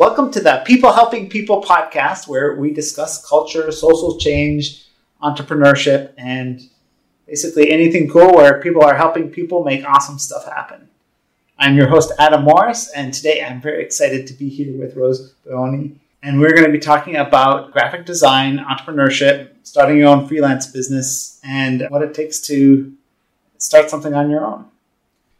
Welcome to the People Helping People podcast, where we discuss culture, social change, entrepreneurship, and basically anything cool where people are helping people make awesome stuff happen. I'm your host, Adam Morris, and today I'm very excited to be here with Rose Booni. And we're going to be talking about graphic design, entrepreneurship, starting your own freelance business, and what it takes to start something on your own.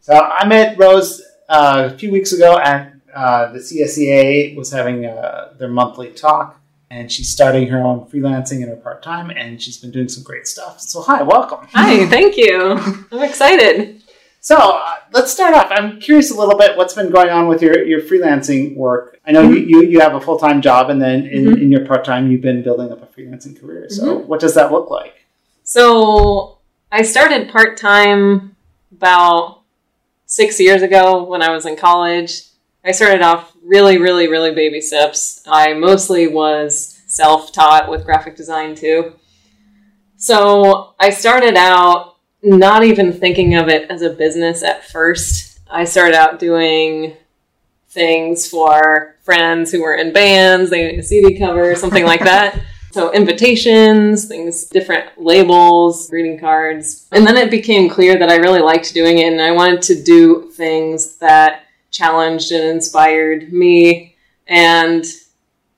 So I met Rose uh, a few weeks ago at uh, the CSEA was having uh, their monthly talk, and she's starting her own freelancing in her part time, and she's been doing some great stuff. So hi, welcome. Hi, thank you. I'm excited. So uh, let's start off. I'm curious a little bit what's been going on with your, your freelancing work. I know mm-hmm. you, you, you have a full time job, and then in, mm-hmm. in your part time, you've been building up a freelancing career. So mm-hmm. what does that look like? So I started part time about six years ago when I was in college. I started off really, really, really baby steps. I mostly was self taught with graphic design too. So I started out not even thinking of it as a business at first. I started out doing things for friends who were in bands, they needed a CD cover, something like that. So invitations, things, different labels, greeting cards. And then it became clear that I really liked doing it and I wanted to do things that challenged and inspired me. And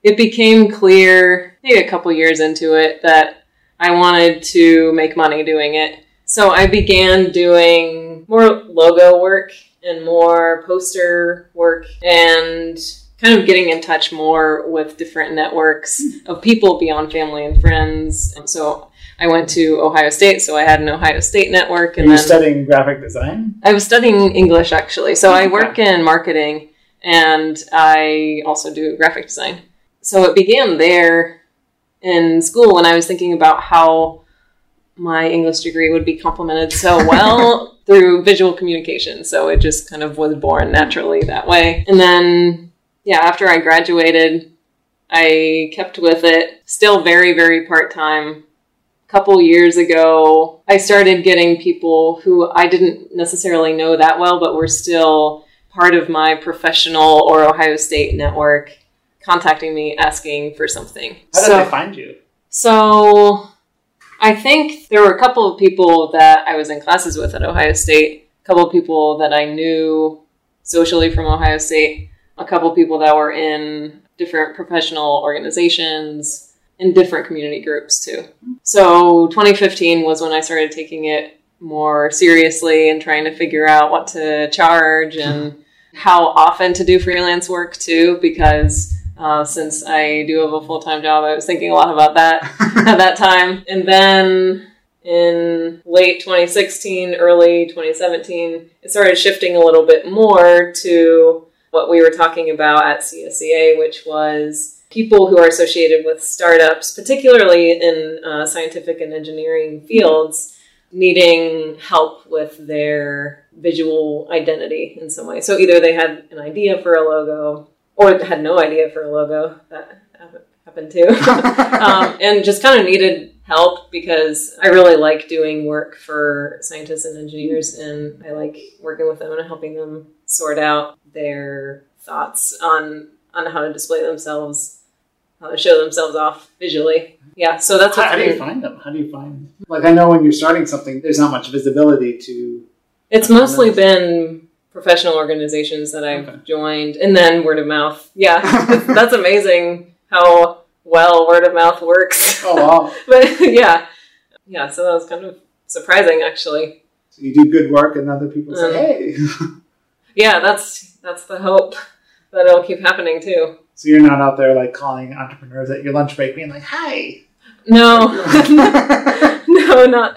it became clear, maybe a couple years into it, that I wanted to make money doing it. So I began doing more logo work and more poster work and kind of getting in touch more with different networks mm. of people beyond family and friends. So I went to Ohio State, so I had an Ohio State network. And Are you studying graphic design? I was studying English actually. So I work in marketing and I also do graphic design. So it began there in school when I was thinking about how my English degree would be complemented so well through visual communication. So it just kind of was born naturally that way. And then, yeah, after I graduated, I kept with it, still very, very part time A couple years ago, I started getting people who I didn't necessarily know that well, but were still part of my professional or Ohio State network contacting me asking for something. How did so, they find you? So I think there were a couple of people that I was in classes with at Ohio State, a couple of people that I knew socially from Ohio State, a couple people that were in different professional organizations and different community groups too. So 2015 was when I started taking it more seriously and trying to figure out what to charge and how often to do freelance work too, because uh, since I do have a full time job, I was thinking a lot about that at that time. And then in late 2016, early 2017, it started shifting a little bit more to what we were talking about at CSEA, which was people who are associated with startups, particularly in uh, scientific and engineering fields, needing help with their visual identity in some way. So either they had an idea for a logo or had no idea for a logo. That happened too. um, and just kind of needed help because I really like doing work for scientists and engineers and I like working with them and helping them sort out their thoughts on on how to display themselves how to show themselves off visually. Yeah, so that's how, how do you find them? How do you find? Like I know when you're starting something, there's not much visibility to. It's mostly been professional organizations that I've okay. joined, and then word of mouth. Yeah, that's amazing how well word of mouth works. Oh wow! but yeah, yeah. So that was kind of surprising, actually. So you do good work, and other people say, um, "Hey." yeah, that's that's the hope that it'll keep happening too. So you're not out there like calling entrepreneurs at your lunch break, being like, "Hi." No, no, not.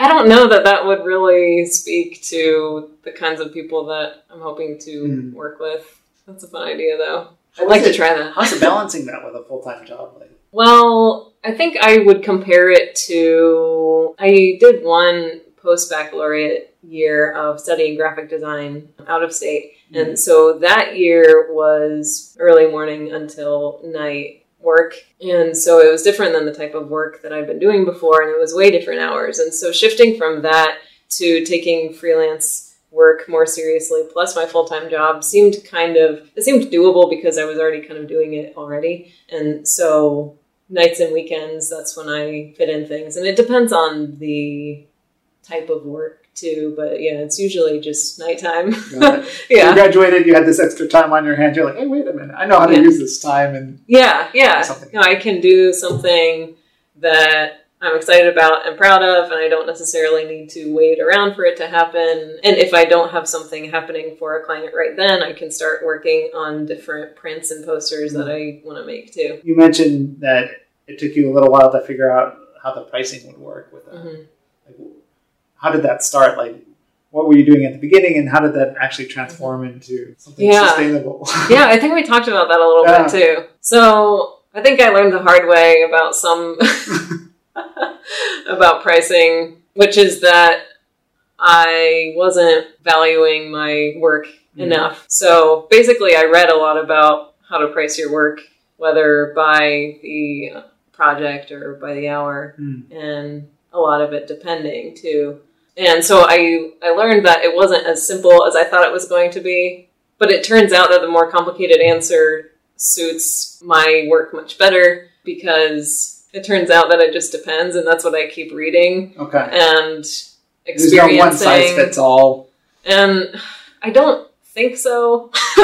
I don't know that that would really speak to the kinds of people that I'm hoping to mm. work with. That's a fun idea, though. I'd like to try that. How's it balancing that with a full time job? Like? Well, I think I would compare it to I did one post baccalaureate year of studying graphic design out of state. Mm-hmm. And so that year was early morning until night work. And so it was different than the type of work that I'd been doing before, and it was way different hours. And so shifting from that to taking freelance work more seriously plus my full-time job seemed kind of it seemed doable because i was already kind of doing it already and so nights and weekends that's when i fit in things and it depends on the type of work too but yeah it's usually just nighttime it. yeah You graduated, you had this extra time on your hands. You're like, hey, wait a minute, I know how to Yeah. use this time. And Yeah, yeah. Something. No, I can do something that I'm excited about and proud of, and I don't necessarily need to wait around for it to happen. And if I don't have something happening for a client right then, I can start working on different prints and posters that I want to make too. you mentioned that it took you a little while to figure out how the pricing would work with that. hmm Like, how did that start? Like, what were you doing at the beginning, and how did that actually transform into something Yeah. sustainable? Yeah, I think we talked about that a little Yeah. bit too. So I think I learned the hard way about some about pricing, which is that I wasn't valuing my work Mhm. enough. So basically, I read a lot about how to price your work, whether by the project or by the hour, Hmm. and a lot of it depending too. And so I I learned that it wasn't as simple as I thought it was going to be. But it turns out that the more complicated answer suits my work much better because it turns out that it just depends, and that's what I keep reading Okay. and There's no one size fits all. And I don't think so.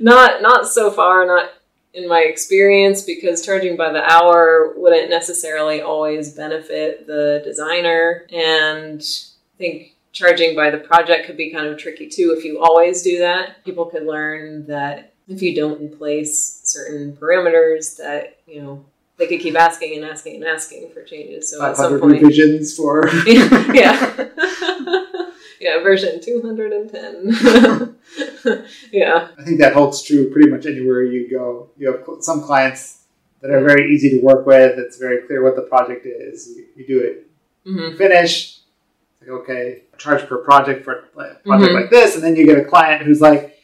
not not so far, not in my experience, because charging by the hour wouldn't necessarily always benefit the designer. And I think charging by the project could be kind of tricky too if you always do that. People could learn that if you don't in place certain parameters that, you know, they could keep asking and asking and asking for changes. So at some point revisions for. yeah. yeah, version 210. yeah. I think that holds true pretty much anywhere you go. You have some clients that are very easy to work with. It's very clear what the project is. You, you do it, hmm you finish. Like, okay, charge per project for a project Mhm. like this, and then you get a client who's like,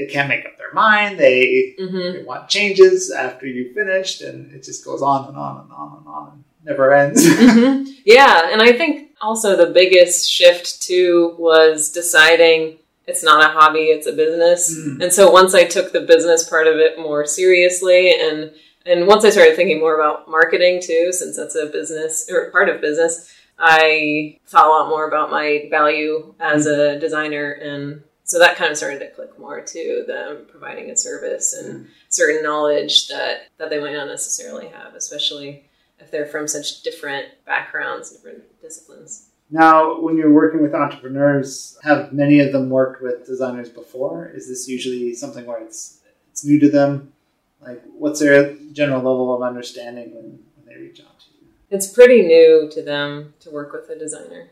they can't make up their mind. They hmm they want changes after you finished, and it just goes on and on and on and on, and never ends. hmm Yeah, and I think also the biggest shift too was deciding it's not a hobby, it's a business. Mm. And so once I took the business part of it more seriously and and once I started thinking more about marketing too, since that's a business or part of business, I thought a lot more about my value as a designer and so that kind of started to click more to them providing a service and mm. certain knowledge that, that they might not necessarily have, especially if they're from such different backgrounds, different disciplines. Now, when you're working with entrepreneurs, have many of them worked with designers before? Is this usually something where it's it's new to them? Like, what's their general level of understanding when, when they reach out to you? It's pretty new to them to work with a designer.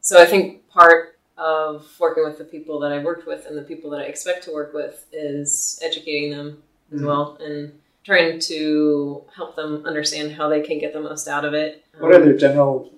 So I think part of working with the people that I've worked with and the people that I expect to work with is educating them as Mhm. well and trying to help them understand how they can get the most out of it. What are Um, their general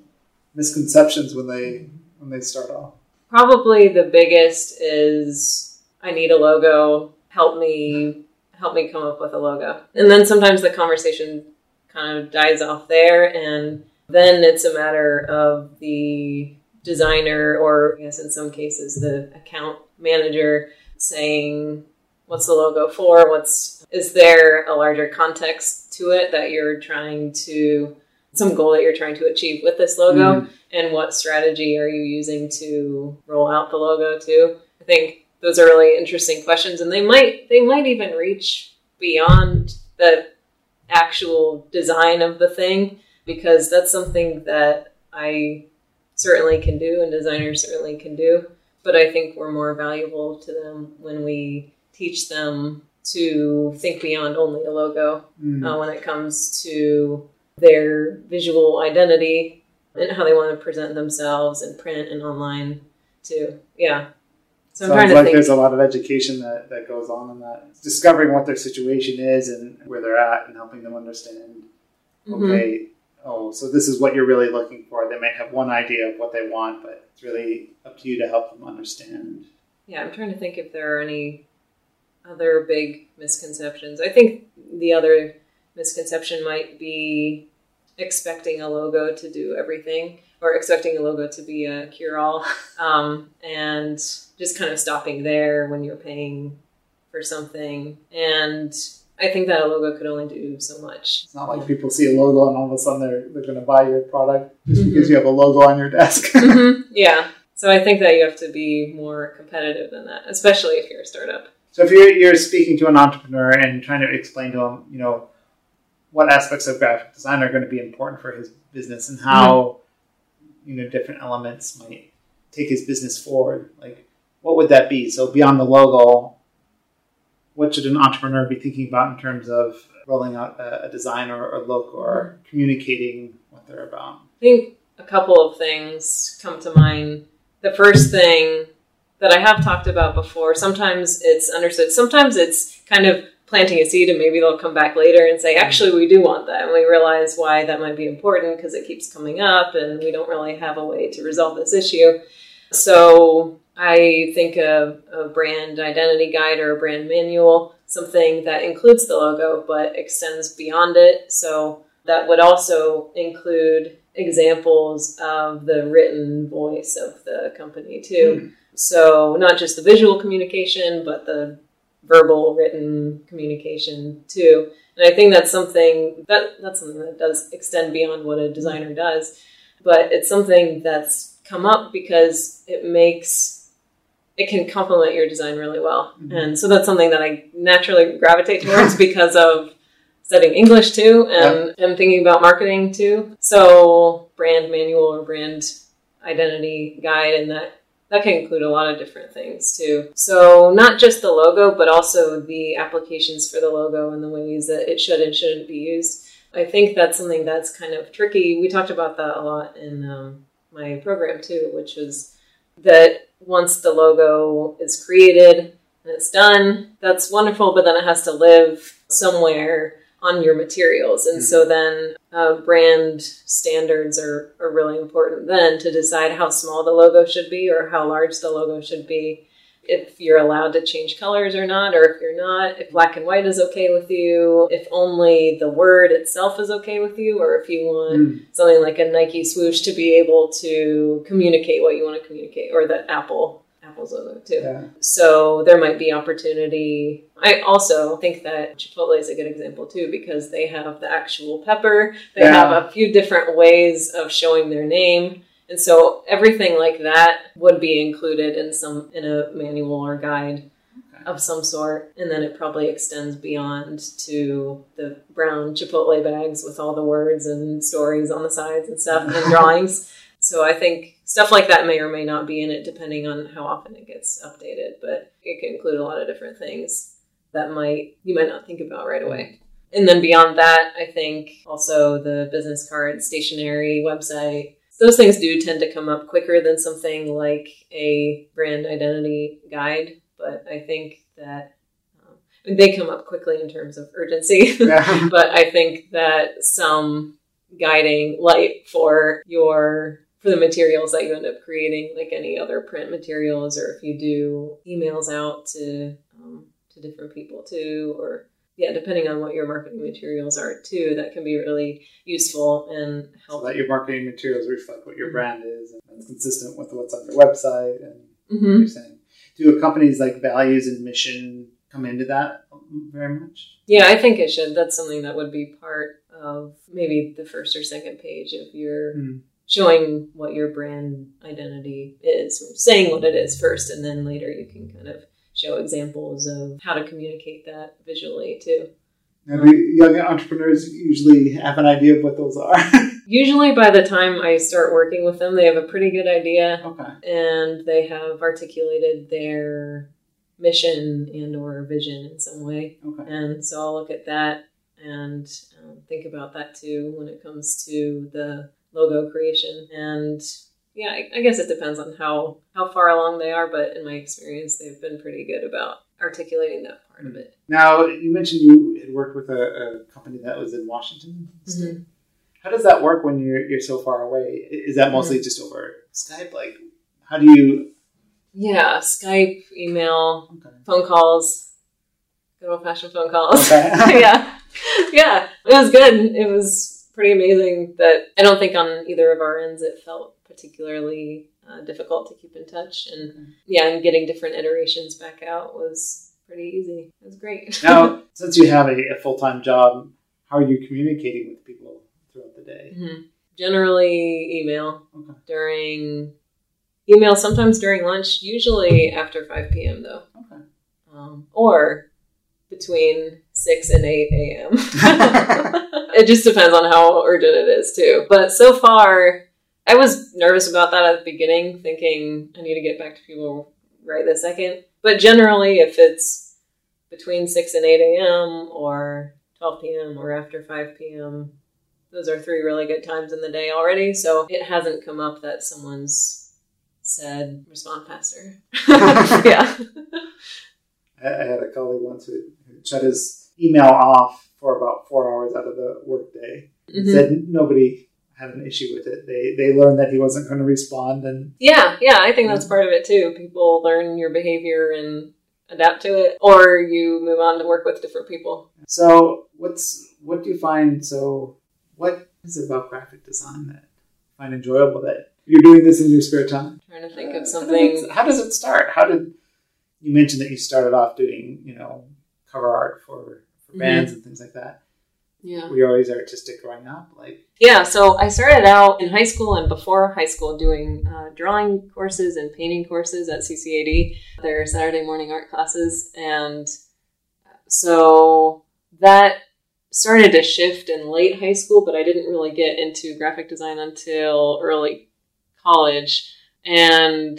misconceptions when they when they start off? Probably the biggest is I need a logo. Help me help me come up with a logo. And then sometimes the conversation kind of dies off there and then it's a matter of the designer or I guess in some cases the account manager saying what's the logo for? What's is there a larger context to it that you're trying to some goal that you're trying to achieve with this logo? Mhm. and what strategy are you using to roll out the logo too i think those are really interesting questions and they might they might even reach beyond the actual design of the thing because that's something that i certainly can do and designers certainly can do but i think we're more valuable to them when we teach them to think beyond only a logo Mm. uh, when it comes to their visual identity and how they want to present themselves in print and online too. Yeah. So I'm Sounds trying to like think. there's a lot of education that, that goes on in that. Discovering what their situation is and where they're at and helping them understand, Mhm. okay, oh, so this is what you're really looking for. They might have one idea of what they want, but it's really up to you to help them understand. Yeah, I'm trying to think if there are any other big misconceptions. I think the other misconception might be expecting a logo to do everything or expecting a logo to be a cure-all um, and just kind of stopping there when you're paying for something and i think that a logo could only do so much It's not like people see a logo and all of a sudden they're, they're going to buy your product just Mhm. because you have a logo on your desk. Mhm. yeah so i think that you have to be more competitive than that especially if you're a startup So if you're, you're speaking to an entrepreneur and trying to explain to him, you know, what aspects of graphic design are going to be important for his business and how, you know, different elements might take his business forward, like what would that be? So beyond the logo, what should an entrepreneur be thinking about in terms of rolling out a, a design or, or look or communicating what they're about? I think a couple of things come to mind. The first thing that I have talked about before, sometimes it's understood, sometimes it's kind of planting a seed and maybe they'll come back later and say, actually, we do want that. And we realize why that might be important because it keeps coming up and we don't really have a way to resolve this issue. So I think a, a brand identity guide or a brand manual, something that includes the logo but extends beyond it. So that would also include examples of the written voice of the company too. Hmm. So not just the visual communication, but the verbal written communication too. And I think that's something that that's something that does extend beyond what a designer does. But it's something that's come up because it makes it can complement your design really well. Mhm. And so that's something that I naturally gravitate towards because of studying English too and, and thinking about marketing too. So brand manual or brand identity guide and that that can include a lot of different things too. So not just the logo, but also the applications for the logo and the ways that it should and shouldn't be used. I think that's something that's kind of tricky. We talked about that a lot in um, my program too, which is that once the logo is created and it's done, that's wonderful, but then it has to live somewhere on your materials. And so then uh, brand standards are, are really important then to decide how small the logo should be or how large the logo should be. If you're allowed to change colors or not, or if you're not, if black and white is okay with you, if only the word itself is okay with you, or if you want Mm. something like a Nike swoosh to be able to communicate what you want to communicate, or the Apple Apple's logo too. Yeah. So there might be opportunity. I also think that Chipotle is a good example too because they have the actual pepper. They Yeah. have a few different ways of showing their name. And so everything like that would be included in some in a manual or guide Okay. of some sort. And then it probably extends beyond to the brown Chipotle bags with all the words and stories on the sides and stuff and drawings. So I think stuff like that may or may not be in it depending on how often it gets updated, but it can include a lot of different things that might you might not think about right away. And then beyond that, I think also the business card, stationery, website, those things do tend to come up quicker than something like a brand identity guide. But I think that um, they come up quickly in terms of urgency. Yeah. but I think that some guiding light for your for the materials that you end up creating, like any other print materials, or if you do emails out to um, to different people too, or yeah, depending on what your marketing materials are too, that can be really useful and so help. that your marketing materials reflect what your brand is and it's consistent with what's on your website and what hmm you're saying. Do a company's like values and mission come into that very much? Yeah, I think it should. That's something that would be part of maybe the first or second page of your Mm. showing what your brand identity is, or saying what it is first, and then later you can kind of show examples of how to communicate that visually too. Young entrepreneurs usually have an idea of what those are? Usually, by the time I start working with them, they have a pretty good idea okay. and they have articulated their mission and or vision in some way. Okay. And so I'll look at that and um, think about that too when it comes to the logo creation. And yeah, I, I guess it depends on how how far along they are, but in my experience, they've been pretty good about articulating that part of it. Now, you mentioned you had worked with a, a company that was in Washington. Mhm. How does that work when you're you're so far away? Is that mostly Mm-hmm. just over Skype? Like, how do you? Yeah, Skype, email, Okay. phone calls, good old fashioned phone calls. Okay. yeah, yeah, it was good. It was pretty amazing that I don't think on either of our ends it felt particularly uh, difficult to keep in touch. And Okay. yeah, and getting different iterations back out was pretty easy. It was great. Now, since you have a, a full time job, how are you communicating with people throughout the day? Mhm. Generally, email Okay. during email, sometimes during lunch, usually after 5 p.m. though, Okay. um, or between 6 and 8 a.m. it just depends on how urgent it is, too. But so far, I was nervous about that at the beginning, thinking I need to get back to people right this second. But generally, if it's between 6 and 8 a.m., or 12 p.m., or after 5 p.m., those are three really good times in the day already. So it hasn't come up that someone's said respond faster. yeah. I, had a colleague once who, shut his email off for about four hours out of the workday. Mhm. Said nobody had an issue with it. They they learned that he wasn't going to respond, and Yeah, yeah, I think that's part of it too. People learn your behavior and adapt to it, or you move on to work with different people. so what's what do you find? So what is it about graphic design that find enjoyable? That you're doing this in your spare time? trying to think Uh, of something. How does it start? How did you mentioned that you started off doing you know cover art for, for Mhm. bands and things like that? Yeah. Were you always artistic growing up? Like Yeah, so I started out in high school and before high school doing uh, drawing courses and painting courses at CCAD, their Saturday morning art classes. And so that started to shift in late high school, but I didn't really get into graphic design until early college. And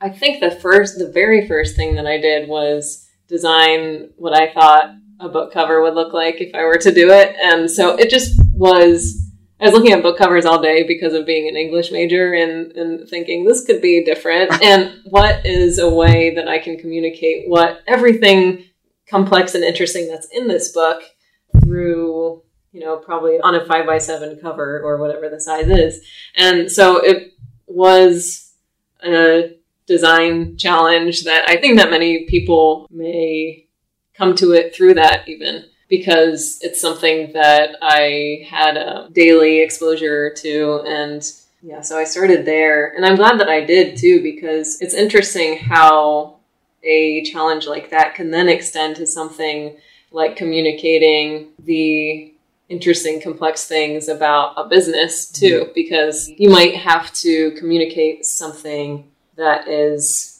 I think the first, the very first thing that I did was design what I thought a book cover would look like if I were to do it. And so it just was. I was looking at book covers all day because of being an English major and, and thinking this could be different. and what is a way that I can communicate what everything complex and interesting that's in this book through, you know, probably on a five by seven cover or whatever the size is. And so it was a design challenge that I think that many people may come to it through that even because it's something that I had a daily exposure to and yeah, so I started there. And I'm glad that I did too because it's interesting how a challenge like that can then extend to something like communicating the interesting complex things about a business too because you might have to communicate something that is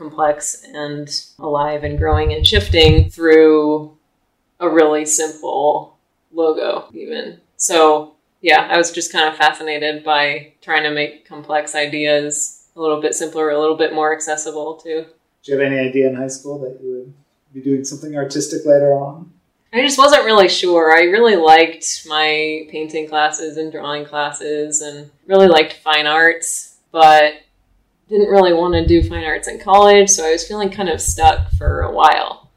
complex and alive and growing and shifting through a really simple logo even so yeah i was just kind of fascinated by trying to make complex ideas a little bit simpler a little bit more accessible too Do you have any idea in high school that you would be doing something artistic later on? I just wasn't really sure. I really liked my painting classes and drawing classes and really liked fine arts, but didn't really want to do fine arts in college, so I was feeling kind of stuck for a while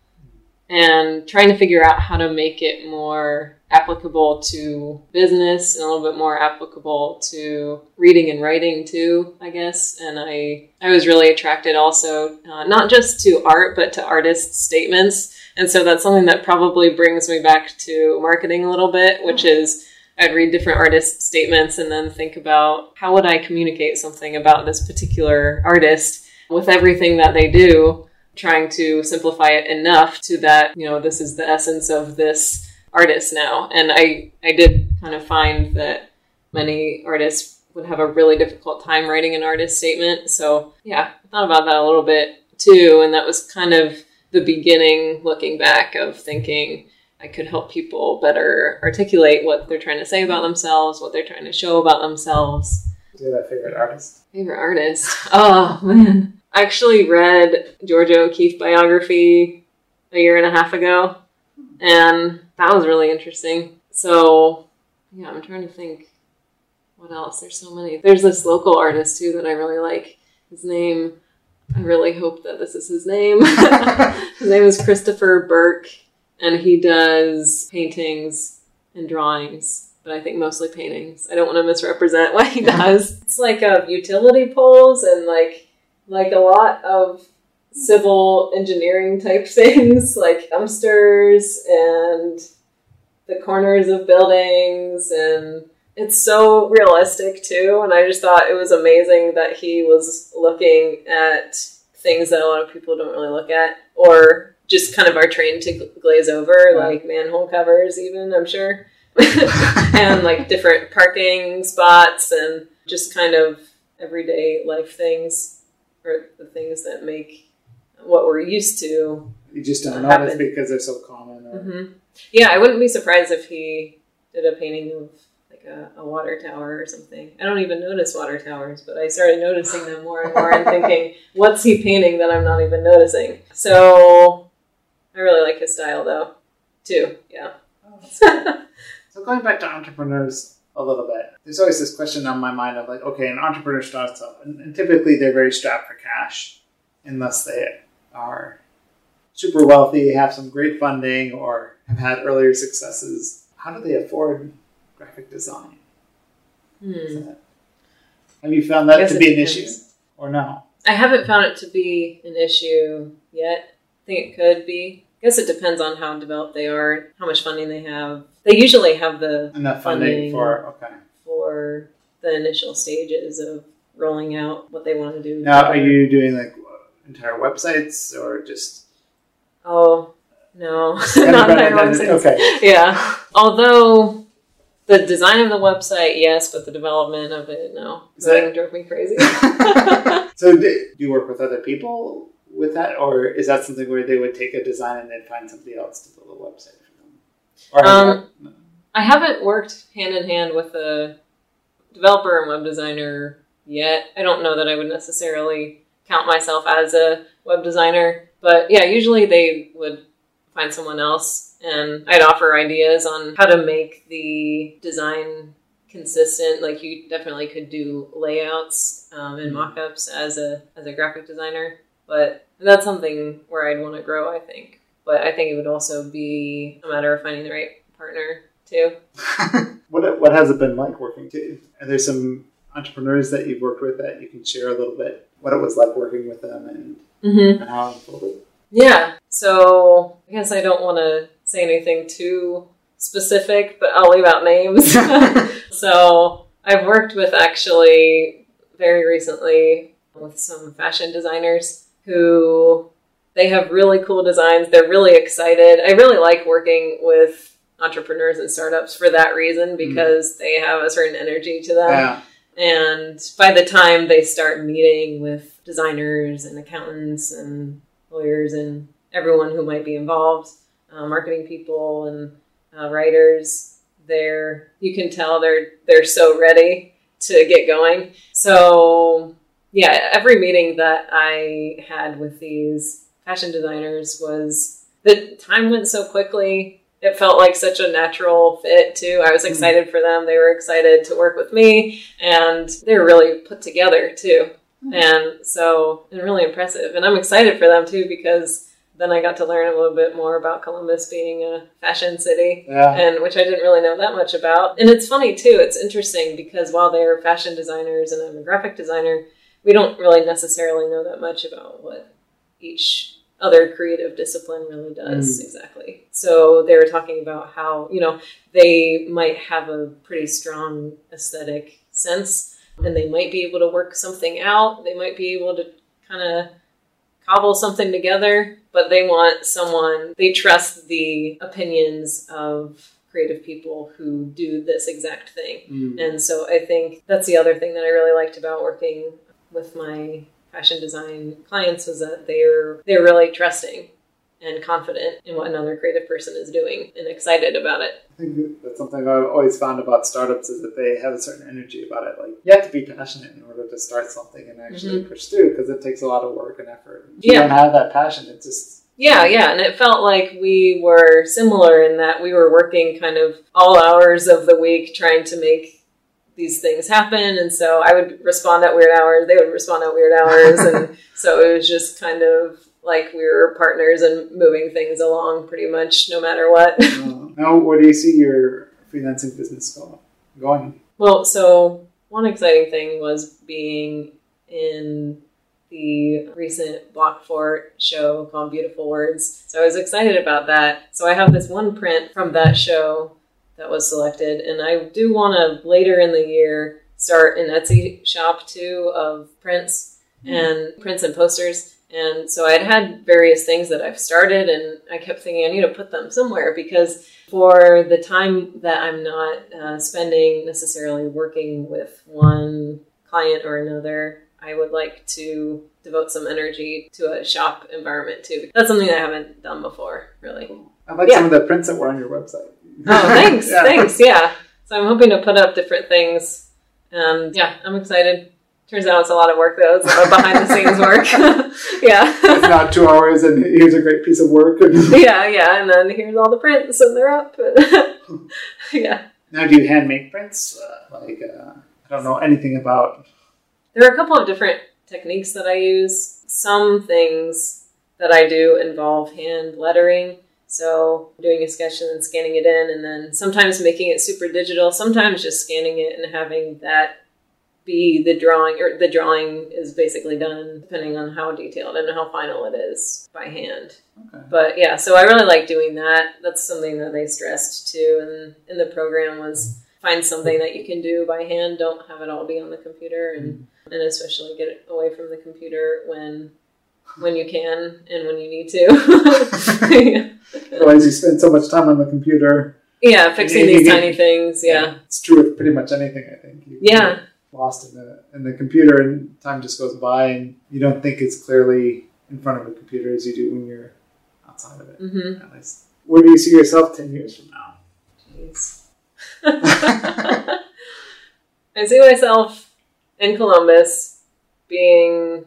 and trying to figure out how to make it more applicable to business and a little bit more applicable to reading and writing too, I guess. And I I was really attracted also uh, not just to art but to artists' statements. And so that's something that probably brings me back to marketing a little bit, which is I'd read different artist statements and then think about how would I communicate something about this particular artist with everything that they do, trying to simplify it enough to that, you know, this is the essence of this artist now. And I, I did kind of find that many artists would have a really difficult time writing an artist statement. So yeah, I thought about that a little bit too. And that was kind of the beginning looking back of thinking I could help people better articulate what they're trying to say about themselves, what they're trying to show about themselves. Do a favorite artist? Favorite artist? Oh man. I actually read Georgia O'Keeffe biography a year and a half ago, and that was really interesting. So, yeah, I'm trying to think what else. There's so many. There's this local artist too that I really like. His name, I really hope that this is his name. his name is Christopher Burke, and he does paintings and drawings but I think mostly paintings. I don't want to misrepresent what he does. It's like a utility poles and like like a lot of civil engineering type things, like dumpsters and the corners of buildings and it's so realistic too and i just thought it was amazing that he was looking at things that a lot of people don't really look at or just kind of are trained to glaze over like manhole covers even i'm sure and like different parking spots and just kind of everyday life things or the things that make what we're used to You just don't What notice because they're so common. Or, hmm Yeah, I wouldn't be surprised if he did a painting of like a, a water tower or something. I don't even notice water towers, but I started noticing them more and more and thinking, what's he painting that I'm not even noticing? So I really like his style though, too. Yeah. So going back to entrepreneurs a little bit, there's always this question on my mind of like, okay, an entrepreneur starts up, and, and typically they're very strapped for cash, unless they are super wealthy, have some great funding, or have had earlier successes. How do they afford graphic design? Hmm. that- Have you found that to be an issue, or no? I haven't found it to be an issue yet. I think it could be. I guess it depends on how developed they are, how much funding they have. They usually have the Enough funding, Funding. for okay. for the initial stages of rolling out what they want to do. Now, are you doing like entire websites or just Oh no, not entire websites. Okay. Yeah. Although the design of the website, yes, but the development of it, no. Is that- drove me crazy. So, do do you work with other people with that, or is that something where they would take a design and then find somebody else to build a website for them? Or Um, I haven't worked hand in hand with a developer and web designer yet. I don't know that I would necessarily count myself as a web designer, but yeah, usually they would find someone else and I'd offer ideas on how to make the design consistent. Like you definitely could do layouts um, and mock-ups as a as a graphic designer, but that's something where I'd want to grow. I think, but I think it would also be a matter of finding the right partner too. what what has it been like working? To, are there some entrepreneurs that you've worked with that you can share a little bit what it was like working with them and, Mm-hmm. and how it unfolded? Yeah. So I guess I don't want to say anything too specific, but I'll leave out names. so I've worked with actually very recently with some fashion designers who they have really cool designs. They're really excited. I really like working with entrepreneurs and startups for that reason because they have a certain energy to them. Yeah. And by the time they start meeting with designers and accountants and lawyers and everyone who might be involved, uh, marketing people and uh, writers, they're you can tell they're they're so ready to get going. So yeah, every meeting that I had with these fashion designers was the time went so quickly. It felt like such a natural fit too. I was Mm. excited for them. They were excited to work with me, and they were really put together too. Mm. And so, and really impressive. And I'm excited for them too because then I got to learn a little bit more about Columbus being a fashion city Yeah. and which I didn't really know that much about. And it's funny too. It's interesting because while they're fashion designers and I'm a graphic designer, we don't really necessarily know that much about what each other creative discipline really does exactly. So they were talking about how, you know, they might have a pretty strong aesthetic sense and they might be able to work something out. They might be able to kind of cobble something together, but they want someone, they trust the opinions of creative people who do this exact thing. Mm. And so I think that's the other thing that I really liked about working with my fashion design clients was that they're they're really trusting and confident in what another creative person is doing and excited about it. I think that's something I've always found about startups is that they have a certain energy about it. Like you have to be passionate in order to start something and actually mm-hmm. push through because it takes a lot of work and effort. If you don't have that passion, it just Yeah, yeah, and it felt like we were similar in that we were working kind of all hours of the week trying to make these things happen and so I would respond at weird hours, they would respond at weird hours and so it was just kind of like we were partners and moving things along pretty much no matter what. uh, now where do you see your freelancing business going? Well, so one exciting thing was being in the recent Block Fort show called Beautiful Words. So I was excited about that. So I have this one print from that show that was selected, and I do want to later in the year start an Etsy shop too of prints and prints and posters. And so I'd had various things that I've started, and I kept thinking I need to put them somewhere because for the time that I'm not uh, spending necessarily working with one client or another, I would like to devote some energy to a shop environment too. That's something I haven't done before, really. I like Yeah. some of the prints that were on your website. Oh, thanks, Yeah. thanks, yeah. So I'm hoping to put up different things, and yeah, I'm excited. Turns out it's a lot of work though. It's a lot of behind the scenes work. Yeah. It's not two hours, and here's a great piece of work. yeah, yeah, and then here's all the prints, and they're up. yeah, now, do you hand make prints? Uh, like, uh, I don't know anything about. there are a couple of different techniques that I use. Some things that I do involve hand lettering. So doing a sketch and then scanning it in, and then sometimes making it super digital. Sometimes just scanning it and having that be the drawing, or the drawing is basically done depending on how detailed and how final it is by hand. Okay. But yeah, so I really like doing that. That's something that they stressed too, and in the program was find something that you can do by hand. Don't have it all be on the computer, and and especially get it away from the computer when when you can and when you need to. Otherwise, you spend so much time on the computer. yeah, fixing these tiny things. Yeah, It's true with pretty much anything, I think. You yeah, lost in the in the computer, and time just goes by, and you don't think it's clearly in front of a computer as you do when you're outside of it. hmm At least. Where do you see yourself ten years from now? Jeez. I see myself in Columbus being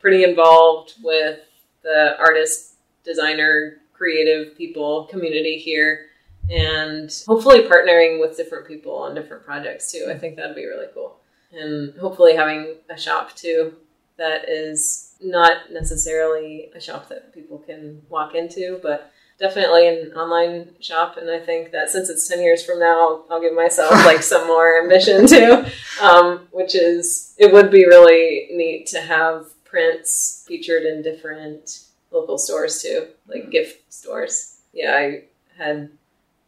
pretty involved with the artist, designer, creative people community here and hopefully partnering with different people on different projects too. I think that'd be really cool. And hopefully having a shop too that is not necessarily a shop that people can walk into, but definitely an online shop and i think that since it's 10 years from now i'll give myself like some more ambition too um, which is it would be really neat to have prints featured in different local stores too like gift stores yeah i had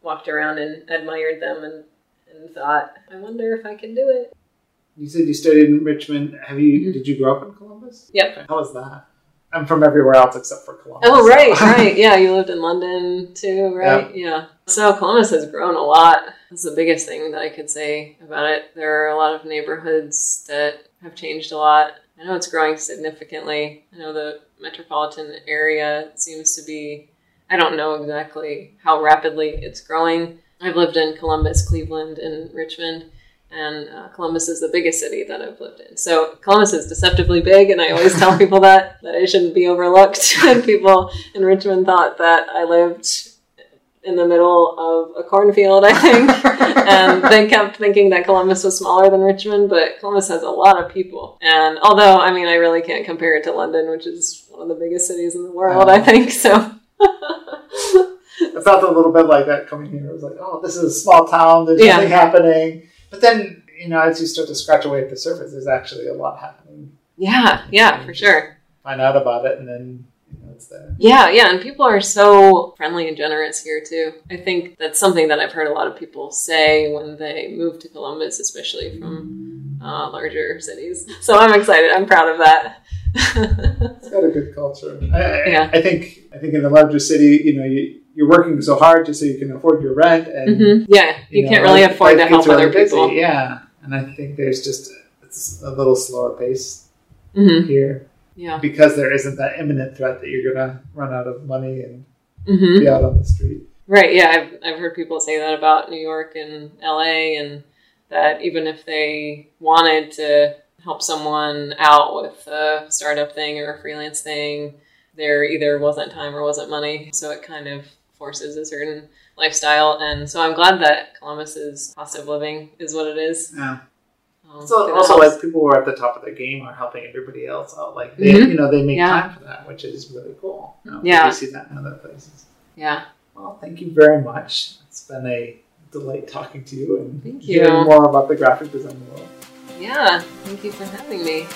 walked around and admired them and, and thought i wonder if i can do it You said you studied in Richmond. Have you? Mhm. Did you grow up in Columbus? Yep. How was that? I'm from everywhere else except for Columbus. Oh, so- right, right. Yeah, you lived in London too, right? Yeah. So Columbus has grown a lot. That's the biggest thing that I could say about it. There are a lot of neighborhoods that have changed a lot. I know it's growing significantly. I know the metropolitan area seems to be, I don't know exactly how rapidly it's growing. I've lived in Columbus, Cleveland, and Richmond and uh, Columbus is the biggest city that I've lived in. So Columbus is deceptively big, and I always tell people that that it shouldn't be overlooked. and people in Richmond thought that I lived in the middle of a cornfield, I think, and they kept thinking that Columbus was smaller than Richmond. But Columbus has a lot of people, and although I mean I really can't compare it to London, which is one of the biggest cities in the world, I think so. I felt a little bit like that coming here. It was like, oh, this is a small town. There's Yeah. nothing happening. But then, you know, as you start to scratch away at the surface, there's actually a lot happening. yeah, yeah, for sure. Find out about it, and then you know, it's there. Yeah, yeah, and people are so friendly and generous here too. I think that's something that I've heard a lot of people say when they move to Columbus, especially from uh, larger cities. So I'm excited. I'm proud of that. It's got a good culture. I, Yeah. I think. I think in the larger city, you know, you, you're working so hard just so you can afford your rent, and Mhm. Yeah, you, know, can't really life- afford to help really other busy. people. Yeah, and I think there's just it's a little slower pace hmm here Yeah. because there isn't that imminent threat that you're gonna run out of money and hmm be out on the street. Right. Yeah, I've I've heard people say that about New York and L.A. and that even if they wanted to help someone out with a startup thing or a freelance thing, there either wasn't time or wasn't money. So it kind of forces a certain lifestyle. And so I'm glad that Columbus's cost of living is what it is. Yeah. So also, helps. as people who are at the top of their game are helping everybody else out, like they, Mhm. you know, they make Yeah. time for that, which is really cool. You know, Yeah. you see that in other places. yeah. Well, thank you very much. It's been a delight talking to you and Thank hearing more about the graphic design world. Yeah. Thank you for having me.